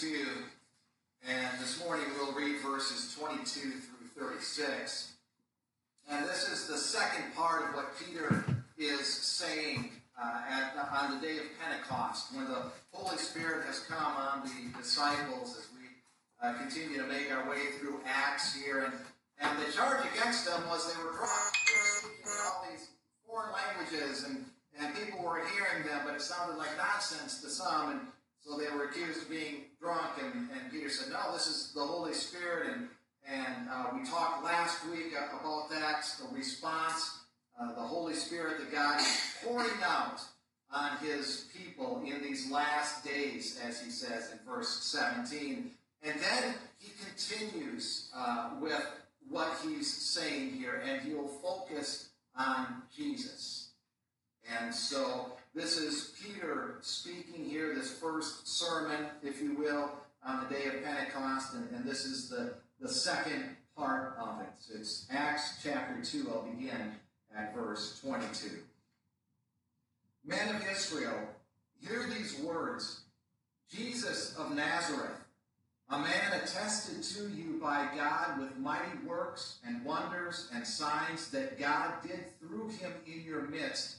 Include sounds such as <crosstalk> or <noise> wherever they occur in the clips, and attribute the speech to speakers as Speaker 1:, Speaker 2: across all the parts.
Speaker 1: 2, and this morning we'll read verses 22 through 36. And this is the second part of what Peter is saying uh, at, on the day of Pentecost, when the Holy Spirit has come on the disciples as we uh, continue to make our way through Acts here. And, and the charge against them was they were speaking all these foreign languages, and, and people were hearing them, but it sounded like nonsense to some. And so they were accused of being drunk, and, and Peter said, No, this is the Holy Spirit. And, and uh, we talked last week about that, the response, uh, the Holy Spirit that God is pouring out on his people in these last days, as he says in verse 17. And then he continues uh, with what he's saying here, and he'll focus on Jesus. And so this is Peter speaking here, this first sermon, if you will, on the day of Pentecost, and, and this is the, the second part of it. So It's Acts chapter 2. I'll begin at verse 22. Men of Israel, hear these words Jesus of Nazareth, a man attested to you by God with mighty works and wonders and signs that God did through him in your midst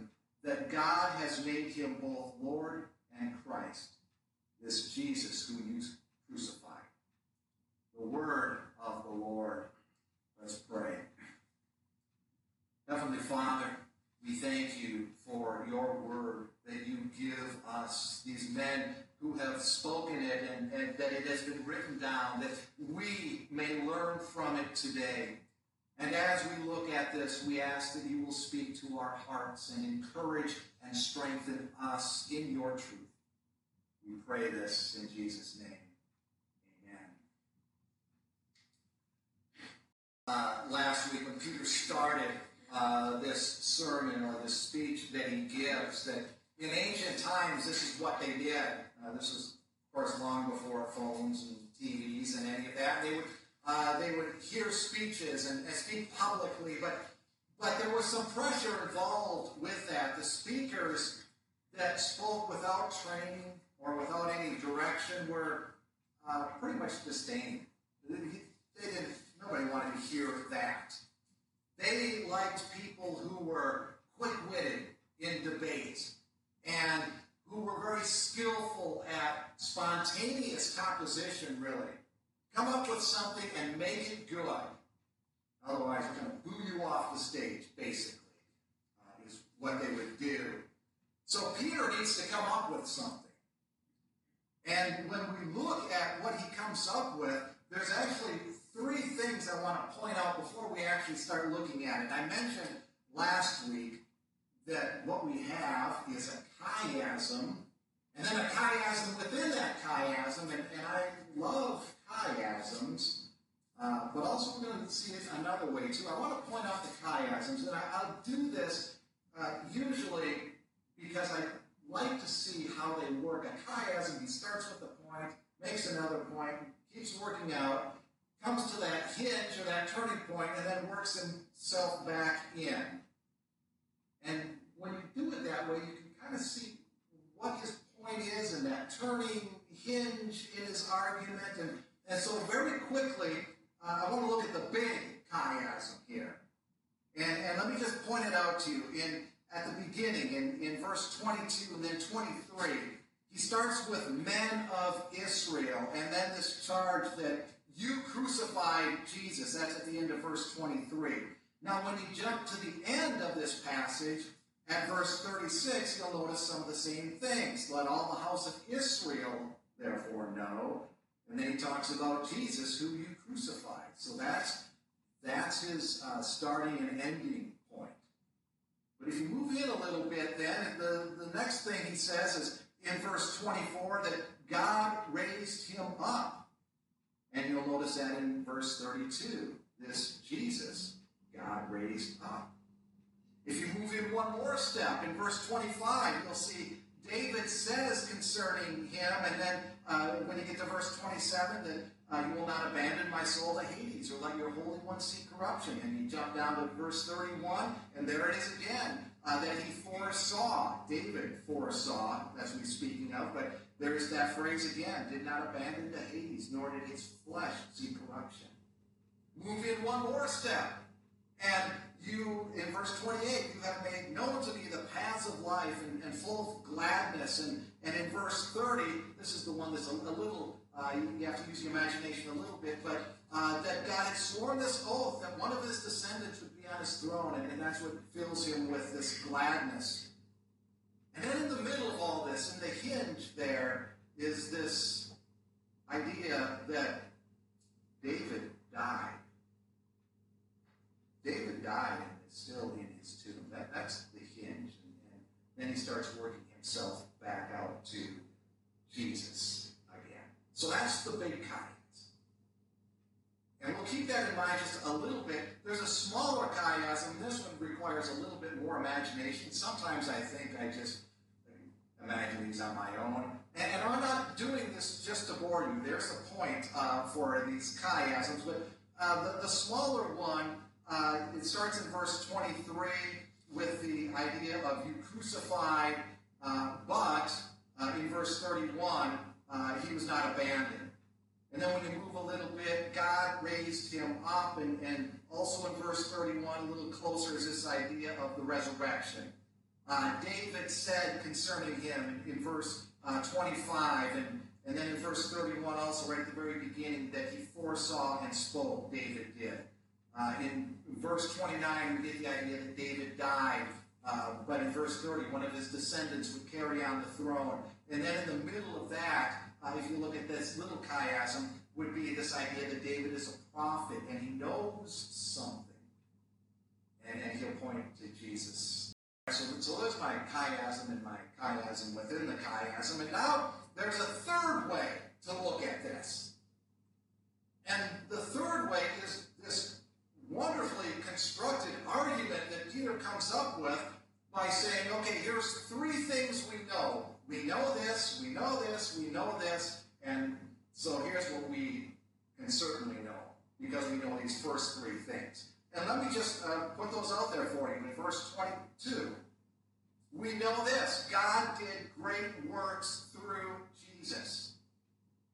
Speaker 1: that God has made him both Lord and Christ, this Jesus who you crucified. The word of the Lord. Let's pray. Heavenly Father, we thank you for your word that you give us, these men who have spoken it and, and that it has been written down, that we may learn from it today. And as we look at this, we ask that you will speak to our hearts and encourage and strengthen us in your truth. We pray this in Jesus' name. Amen. Uh, last week, when Peter started uh, this sermon or this speech that he gives, that in ancient times, this is what they did. Uh, this was, of course, long before phones and TVs and any of that. They would uh, they would hear speeches and, and speak publicly, but but there was some pressure involved with that. The speakers that spoke without training or without any direction were uh, pretty much disdained. They didn't. Nobody wanted to hear that. They liked people who were quick-witted in debate and who were very skillful at spontaneous composition, really. Something and make it good. Otherwise, we're going to boo you off the stage, basically, uh, is what they would do. So Peter needs to come up with something. And when we look at what he comes up with, there's actually three things I want to point out before we actually start looking at it. I mentioned last week that what we have is a chiasm, and then a chiasm within that chiasm, and, and I love chiasms, uh, but also we're going to see it another way too. I want to point out the chiasms, and I, will do this uh, usually because I like to see how they work. A chiasm, he starts with a point, makes another point, keeps working out, comes to that hinge or that turning point, and then works himself back in. And when you do it that way, you can kind of see what his point is and that turning hinge in his argument. And, and so, very quickly, uh, I want to look at the big chiasm here. And, and let me just point it out to you. In, at the beginning, in, in verse 22 and then 23, he starts with men of Israel, and then this charge that you crucified Jesus. That's at the end of verse 23. Now, when you jump to the end of this passage, at verse 36, you'll notice some of the same things. Let all the house of Israel therefore know. And then he talks about Jesus, who you crucified. So that's, that's his uh, starting and ending point. But if you move in a little bit, then the, the next thing he says is in verse 24 that God raised him up. And you'll notice that in verse 32, this Jesus, God raised up. If you move in one more step, in verse 25, you'll see David says concerning him, and then uh, when you get to verse 27, that uh, you will not abandon my soul to Hades, or let your Holy One see corruption. And you jump down to verse 31, and there it is again, uh, that he foresaw, David foresaw, what he's speaking of, but there's that phrase again, did not abandon to Hades, nor did his flesh see corruption. Move in one more step, and you, in verse 28, you have made known to me the paths of life and, and full of gladness. And, and in verse 30, this is the one that's a, a little, uh, you have to use your imagination a little bit, but uh, that God had sworn this oath that one of his descendants would be on his throne, and, and that's what fills him with this gladness. And then in the middle of all this, in the hinge there, is this idea that David died. David died and is still in his tomb. That, that's the hinge. And, and then he starts working himself back out to Jesus again. So that's the big kind. And we'll keep that in mind just a little bit. There's a smaller chiasm. This one requires a little bit more imagination. Sometimes I think I just imagine these on my own. And, and I'm not doing this just to bore you. There's a point uh, for these chiasms. But uh, the, the smaller one uh, it starts in verse 23 with the idea of you crucified, uh, but uh, in verse 31, uh, he was not abandoned. And then when you move a little bit, God raised him up, and, and also in verse 31, a little closer, is this idea of the resurrection. Uh, David said concerning him in, in verse uh, 25, and, and then in verse 31, also right at the very beginning, that he foresaw and spoke, David did. Uh, in verse 29, we get the idea that David died, uh, but in verse 30, one of his descendants would carry on the throne. And then in the middle of that, uh, if you look at this little chiasm, would be this idea that David is a prophet and he knows something. And, and he'll point to Jesus. So, so there's my chiasm and my chiasm within the chiasm. And now there's a third way to look at this. And the third way is this wonderfully constructed argument that Peter comes up with by saying, okay, here's three things we know. We know this, we know this, we know this, and so here's what we can certainly know, because we know these first three things. And let me just uh, put those out there for you. In verse 22, we know this God did great works through Jesus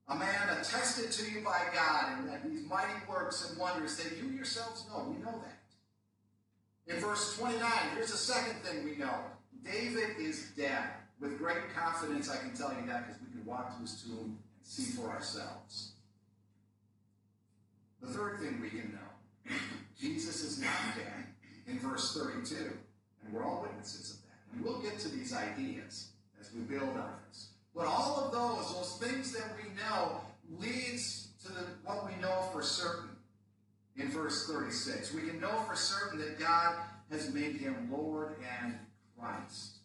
Speaker 1: a man attested to you by God and, and these mighty works and wonders that you yourselves know. We know that. In verse 29, here's the second thing we know David is dead. With great confidence, I can tell you that because we can walk to his tomb and see for ourselves. The third thing we can know <clears throat> Jesus is not dead in verse 32, and we're all witnesses of that. And we'll get to these ideas as we build on this. But all of those, those things that we know, leads to the, what we know for certain in verse 36. We can know for certain that God has made him Lord and Christ.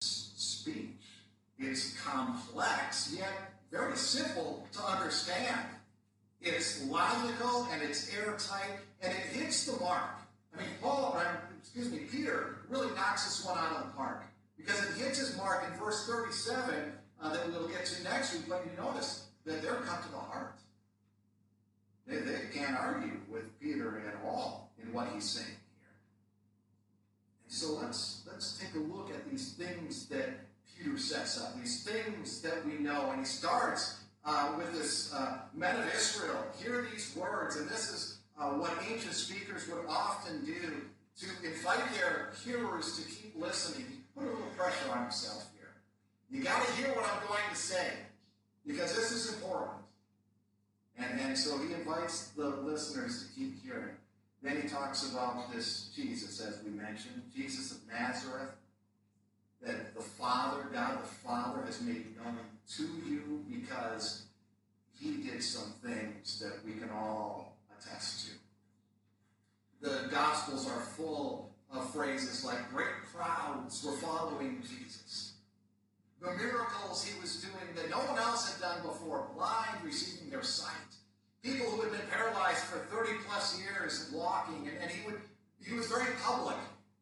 Speaker 1: Speech is complex, yet very simple to understand. It's logical and it's airtight and it hits the mark. I mean, Paul, excuse me, Peter really knocks this one out of the park because it hits his mark in verse 37 uh, that we'll get to next week. But you notice that they're cut to the heart. They, they can't argue with Peter at all in what he's saying here. And so let's let's take a look at these things that Sets up, these things that we know. And he starts uh, with this uh, men of Israel, hear these words. And this is uh, what ancient speakers would often do to invite their hearers to keep listening. Put a little pressure on yourself here. You got to hear what I'm going to say because this is important. And, and so he invites the listeners to keep hearing. Then he talks about this Jesus, as we mentioned, Jesus of Nazareth, that the Father, God the Father, has made known to you because he did some things that we can all attest to. The Gospels are full of phrases like great crowds were following Jesus. The miracles he was doing that no one else had done before, blind receiving their sight. People who had been paralyzed for 30 plus years walking, and, and he would he was very public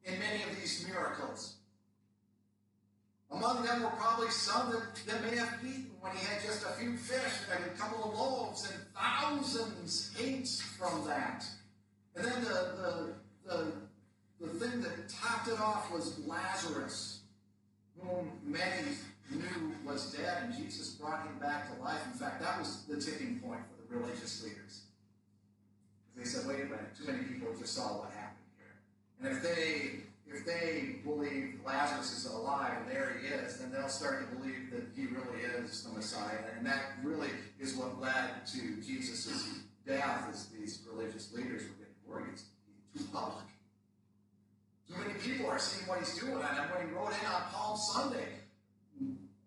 Speaker 1: in many of these miracles. Among them were probably some that, that may have eaten when he had just a few fish and a couple of loaves, and thousands ate from that. And then the, the, the, the thing that topped it off was Lazarus, whom many knew was dead, and Jesus brought him back to life. In fact, that was the tipping point for the religious leaders. They said, wait a minute, too many people just saw what happened here. And if they if they believe Lazarus is alive and there he is, then they'll start to believe that he really is the Messiah. And that really is what led to Jesus' death, as these religious leaders were getting worried. He's too public. Too many people are seeing what he's doing. And when he rode in on Palm Sunday,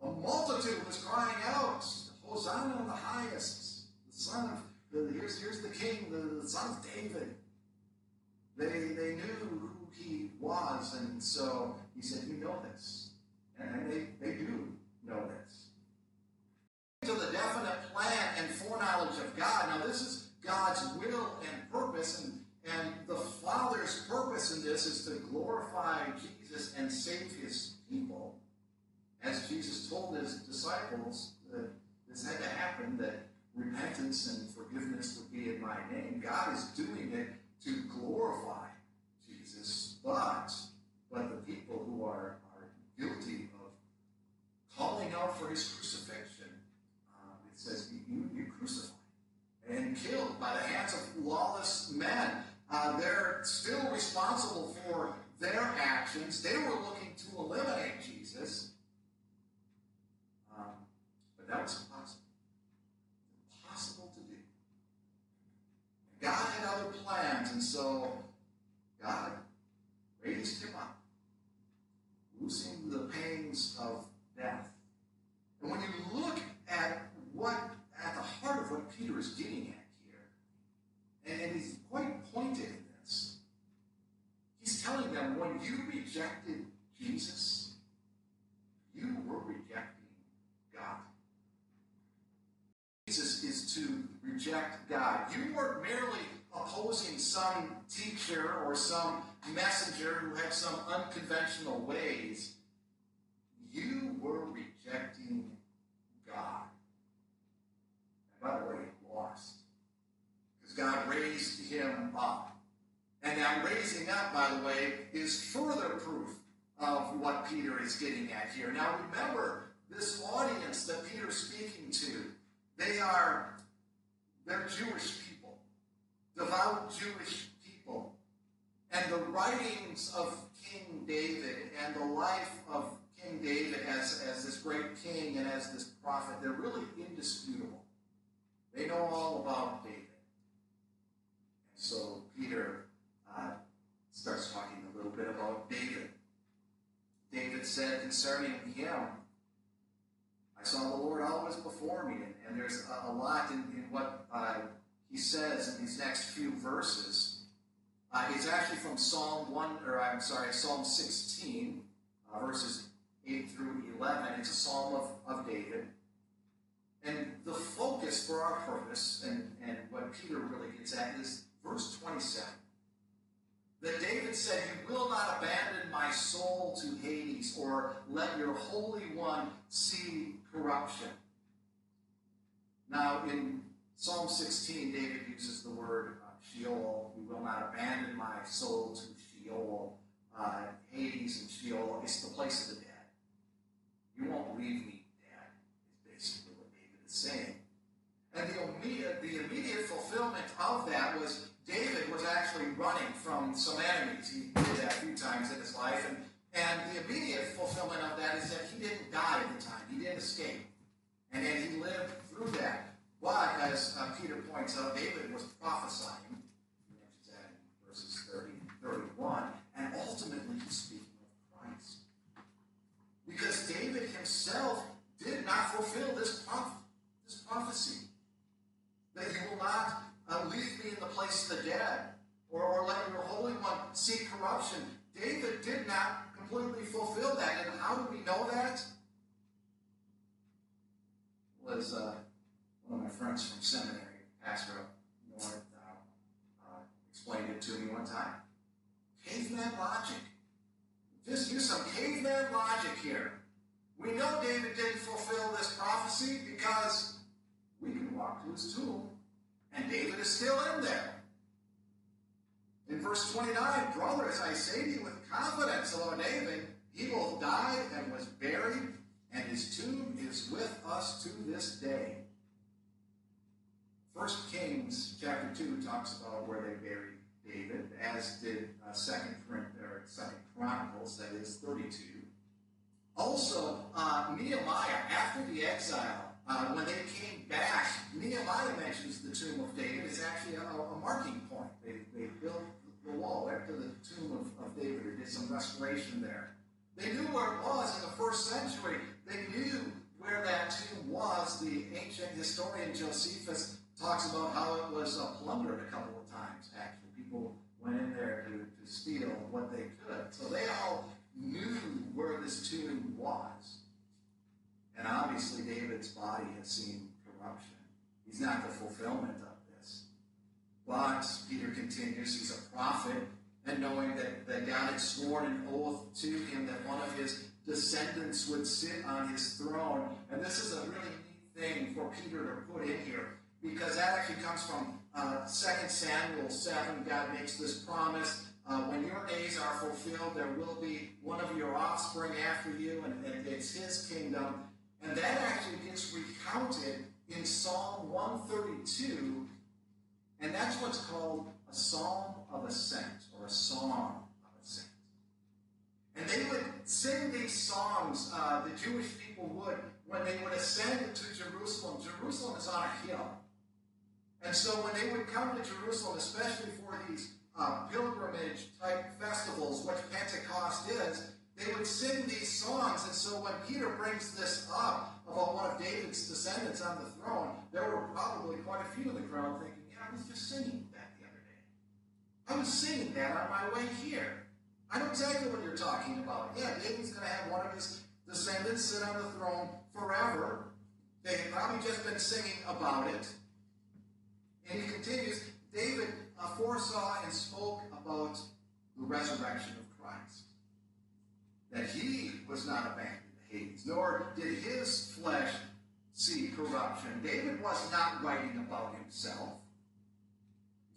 Speaker 1: a multitude was crying out, Hosanna in the highest. The son of, the, here's, here's the king, the, the son of David. They, they knew he was. And so he said, You know this. And they, they do know this. To the definite plan and foreknowledge of God. Now, this is God's will and purpose, and, and the Father's purpose in this is to glorify Jesus and save his people. As Jesus told his disciples that this had to happen, that repentance and forgiveness would be in my name. God is doing it to glorify but but the people who are, are guilty of calling out for his crucifixion, um, it says you, you crucified and killed by the hands of lawless men. Uh, they're still responsible for their actions. They were looking to eliminate Jesus, um, but that was impossible. Impossible to do. God had other plans, and so God raised him up, loosing the pangs of death. And when you look at what at the heart of what Peter is getting at here, and, and he's quite pointed in this, he's telling them when you rejected Jesus, you were rejecting God. Jesus is to reject God. You weren't merely opposing some teacher or some messenger who had some ways, you were rejecting God. And by the way, lost. Because God raised him up. And that raising up, by the way, is further proof of what Peter is getting at here. Now remember, this audience that Peter's speaking to, they are they're Jewish people, devout Jewish. And the writings of King David and the life of King David as, as this great king and as this prophet, they're really indisputable. They know all about David. And so Peter uh, starts talking a little bit about David. David said concerning him, I saw the Lord always before me. And, and there's a, a lot in, in what uh, he says in these next few verses actually from Psalm 1, or I'm sorry, Psalm 16, uh, verses 8 through 11. It's a psalm of, of David. And the focus for our purpose, and, and what Peter really gets at, is verse 27. That David said, You will not abandon my soul to Hades, or let your Holy One see corruption. Now, in Psalm 16, David uses the word uh, Sheol. You will not abandon my soul to Sheol. Uh, Hades and Sheol, it's the place of the dead. You won't leave me dead, is basically what David is saying. And the immediate, the immediate fulfillment of that was David was actually running from some enemies. He did that a few times in his life. And, and the immediate fulfillment of that is that he didn't die at the time. He didn't escape. And then he lived through that. But, as uh, Peter points out, David was prophesying. He mentions that in verses 30 and 31. And ultimately, he's speaking of Christ. Because David himself did not fulfill this, prof- this prophecy. That he will not uh, leave me in the place of the dead, or, or let your Holy One see corruption. David did not completely fulfill that. And how do we know that? Was uh, one of my friends from seminary, pastor up north, uh, uh, explained it to me one time. Caveman logic. Just use some caveman logic here. We know David didn't fulfill this prophecy because we can walk to his tomb and David is still in there. In verse 29, brothers, I say to you with David, he both died and was buried, and his tomb is with us to this day. First Kings chapter 2 talks about where they buried David, as did uh, Second, or Second Chronicles, that is 32. Also, uh, Nehemiah, after the exile, uh, when they came back, Nehemiah mentions the tomb of David is actually a, a marking point. They, they built the wall right to the tomb of, of David or did some restoration there. They knew where it was in the first century. They knew where that tomb was. The ancient historian Josephus talks about how it was uh, plundered a couple of times, actually. People went in there to, to steal what they could. So they all knew where this tomb was. And obviously, David's body has seen corruption. He's not the fulfillment of. But Peter continues, he's a prophet, and knowing that, that God had sworn an oath to him that one of his descendants would sit on his throne. And this is a really neat thing for Peter to put in here, because that actually comes from uh, 2 Samuel 7. God makes this promise. Uh, when your days are fulfilled, there will be one of your offspring after you, and, and it's his kingdom. And that actually gets recounted in Psalm 132, and that's what's called a psalm of ascent or a song of ascent. And they would sing these songs, uh, the Jewish people would, when they would ascend to Jerusalem. Jerusalem is on a hill. And so when they would come to Jerusalem, especially for these uh, pilgrimage type festivals, which Pentecost is, they would sing these songs. And so when Peter brings this up about one of David's descendants on the throne, there were probably quite a few in the crowd thinking, I was just singing that the other day. I was singing that on my way here. I know exactly what you're talking about. Yeah, David's going to have one of his descendants sit on the throne forever. They had probably just been singing about it. And he continues, David foresaw and spoke about the resurrection of Christ that he was not abandoned to Hades, nor did his flesh see corruption. David was not writing about himself.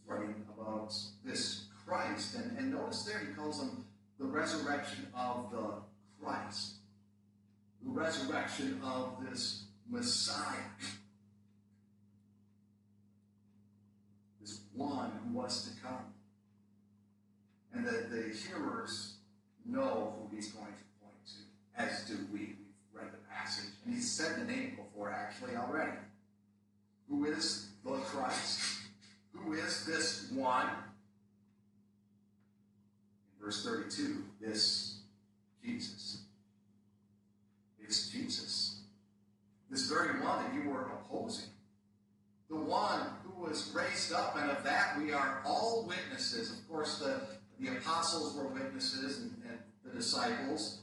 Speaker 1: Writing about this Christ. And, and notice there he calls him the resurrection of the Christ. The resurrection of this Messiah. This one who was to come. And the, the hearers know who he's going to point to, as do we. We've read the passage, and he's said the name before actually already. Who is the Christ? Who is this one? In verse 32, this Jesus. It's Jesus. This very one that you were opposing. The one who was raised up, and of that we are all witnesses. Of course, the the apostles were witnesses and, and the disciples.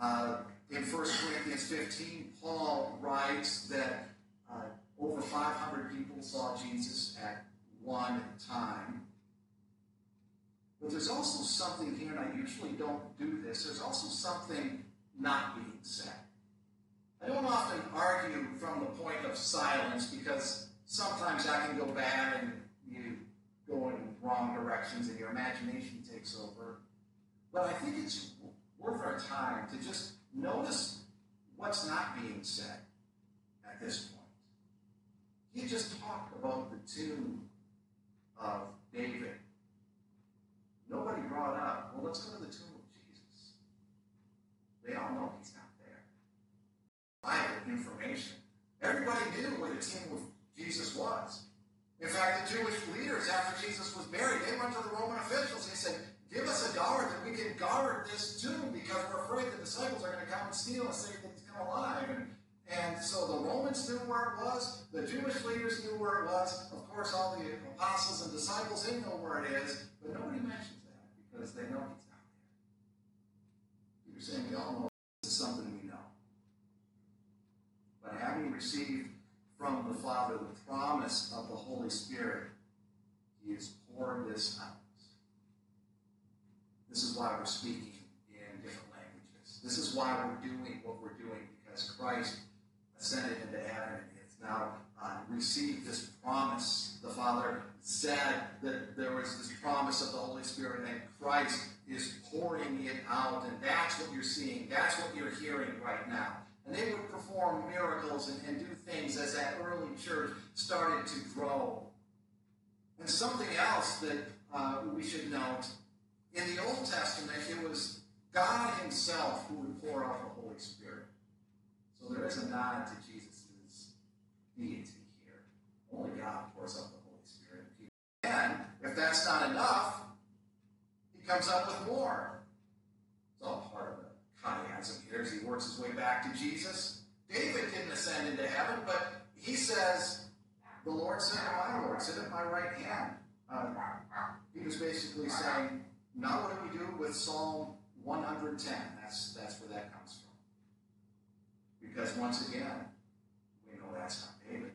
Speaker 1: Uh, in 1 Corinthians 15, Paul writes that uh, over 500 people saw Jesus at one time. But there's also something here, and I usually don't do this, there's also something not being said. I don't often argue from the point of silence because sometimes that can go bad and you go in wrong directions and your imagination takes over. But I think it's worth our time to just notice what's not being said at this point. He just talked about the tomb of David. Nobody brought up, well, let's go to the tomb of Jesus. They all know he's not there. Private information. Everybody knew where the tomb of Jesus was. In fact, the Jewish leaders, after Jesus was buried, they went to the Roman officials. And said, Give us a guard that we can guard this tomb because we're afraid the disciples are going to come and steal and say that he's come alive. And, and so the Romans knew where it was. The Jewish leaders knew where it was. Of course, all the apostles and disciples, they know where it is. But nobody mentions that because they know he's not there. You're saying we all know this is something we know. But having received from the Father the promise of the Holy Spirit, he has poured this out. This is why we're speaking in different languages. This is why we're doing what we're doing, because Christ ascended into heaven and has now uh, received this promise. The Father said that there was this promise of the Holy Spirit, and Christ is pouring it out, and that's what you're seeing. That's what you're hearing right now. And they would perform miracles and, and do things as that early church started to grow. And something else that uh, we should note in the Old Testament, it was God Himself who would pour out. So there is a nod to Jesus' deity here. Only God pours out the Holy Spirit. And if that's not enough, He comes up with more. It's all part of the chiasm here as He works His way back to Jesus. David didn't ascend into heaven, but he says, The Lord said to my Lord, Sit at my right hand. Um, he was basically saying, now, what do we do with Psalm 110? That's, that's where that comes from. Because once again, we know that's not David.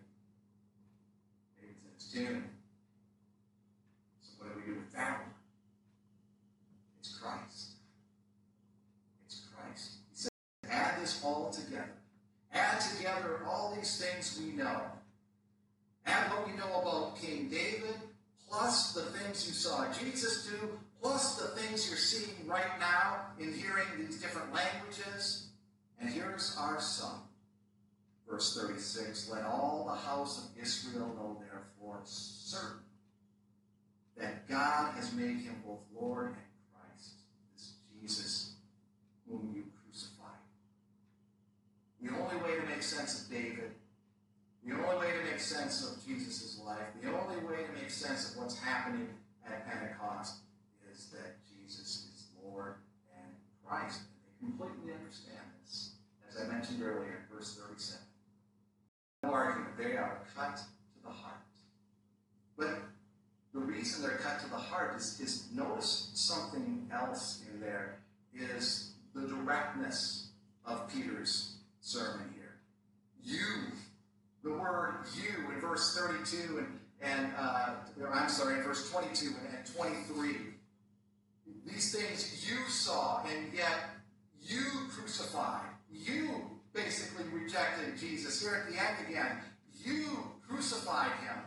Speaker 1: David's in his tomb. So, what do we do with that one? It's Christ. It's Christ. He said, add this all together. Add together all these things we know. Add what we know about King David, plus the things you saw Jesus do, plus the things you're seeing right now in hearing these different languages. And here's our son. Verse 36 Let all the house of Israel know, therefore, certain that God has made him both Lord and Christ, this Jesus whom you crucified. The only way to make sense of David, the only way to make sense of Jesus' life, the only way to make sense of what's happening at Pentecost is that Jesus is Lord and Christ. And they completely Mentioned earlier in verse 37. No argument. They are cut to the heart. But the reason they're cut to the heart is, is notice something else in there is the directness of Peter's sermon here. You, the word you in verse 32 and, and uh, I'm sorry, in verse 22 and 23 these things you saw, and yet you crucified. You basically rejected Jesus. Here at the end again, you crucified him.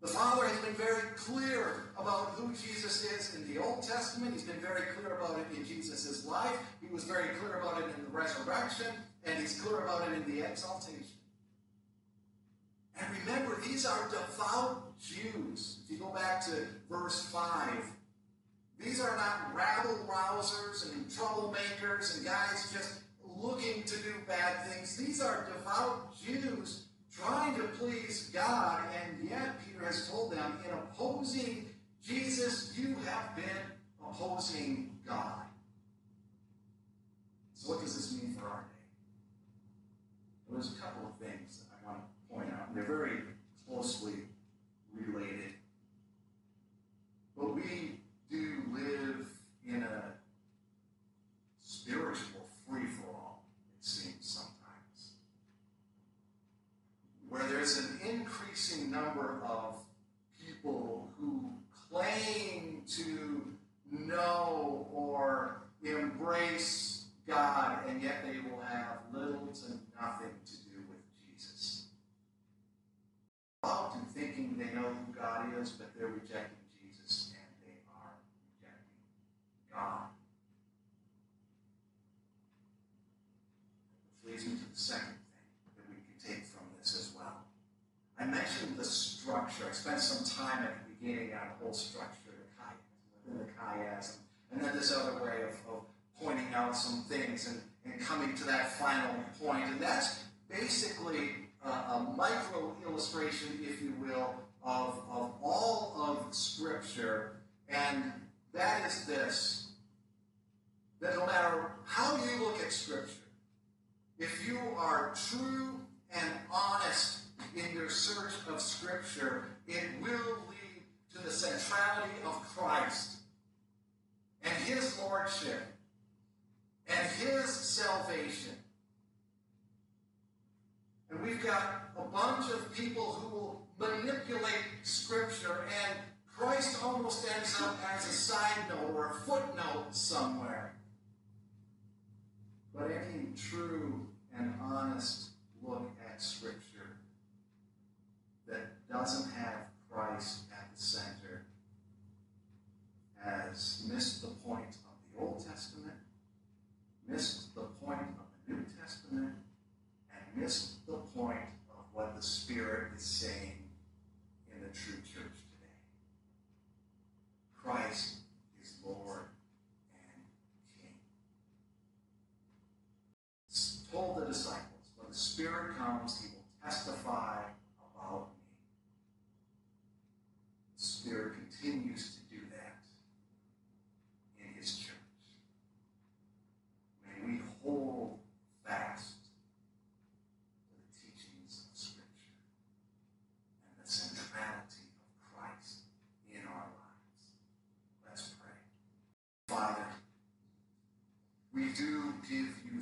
Speaker 1: The Father has been very clear about who Jesus is in the Old Testament. He's been very clear about it in Jesus' life. He was very clear about it in the resurrection, and he's clear about it in the exaltation. And remember, these are devout Jews. If you go back to verse 5, these are not rabble rousers and troublemakers and guys just looking to do bad things. These are devout Jews trying to please God, and yet Peter has told them, in opposing Jesus, you have been opposing God. So, what does this mean for our day? Well, there's a couple of things that I want to point out, and they're very closely related. But we the second thing that we can take from this as well. I mentioned the structure. I spent some time at the beginning on the whole structure, the chiasm, within the chiasm, and then this other way of, of pointing out some things and, and coming to that final point. And that's basically a, a micro illustration, if you will, of, of all of Scripture. And that is this that no matter how you look at Scripture, if you are true and honest in your search of Scripture, it will lead to the centrality of Christ and His Lordship and His salvation. And we've got a bunch of people who will manipulate Scripture, and Christ almost ends up as a side note or a footnote somewhere. But any true and honest look at Scripture that doesn't have Christ at the center has missed the point of the Old Testament, missed the point of the New Testament, and missed the point of what the Spirit is saying in the true church today. Christ is Lord and King. It's told the disciples, when the Spirit comes, he will testify about me. The Spirit continues to do that in his church. May we hold fast to the teachings of Scripture and the centrality of Christ in our lives. Let's pray. Father, we do give you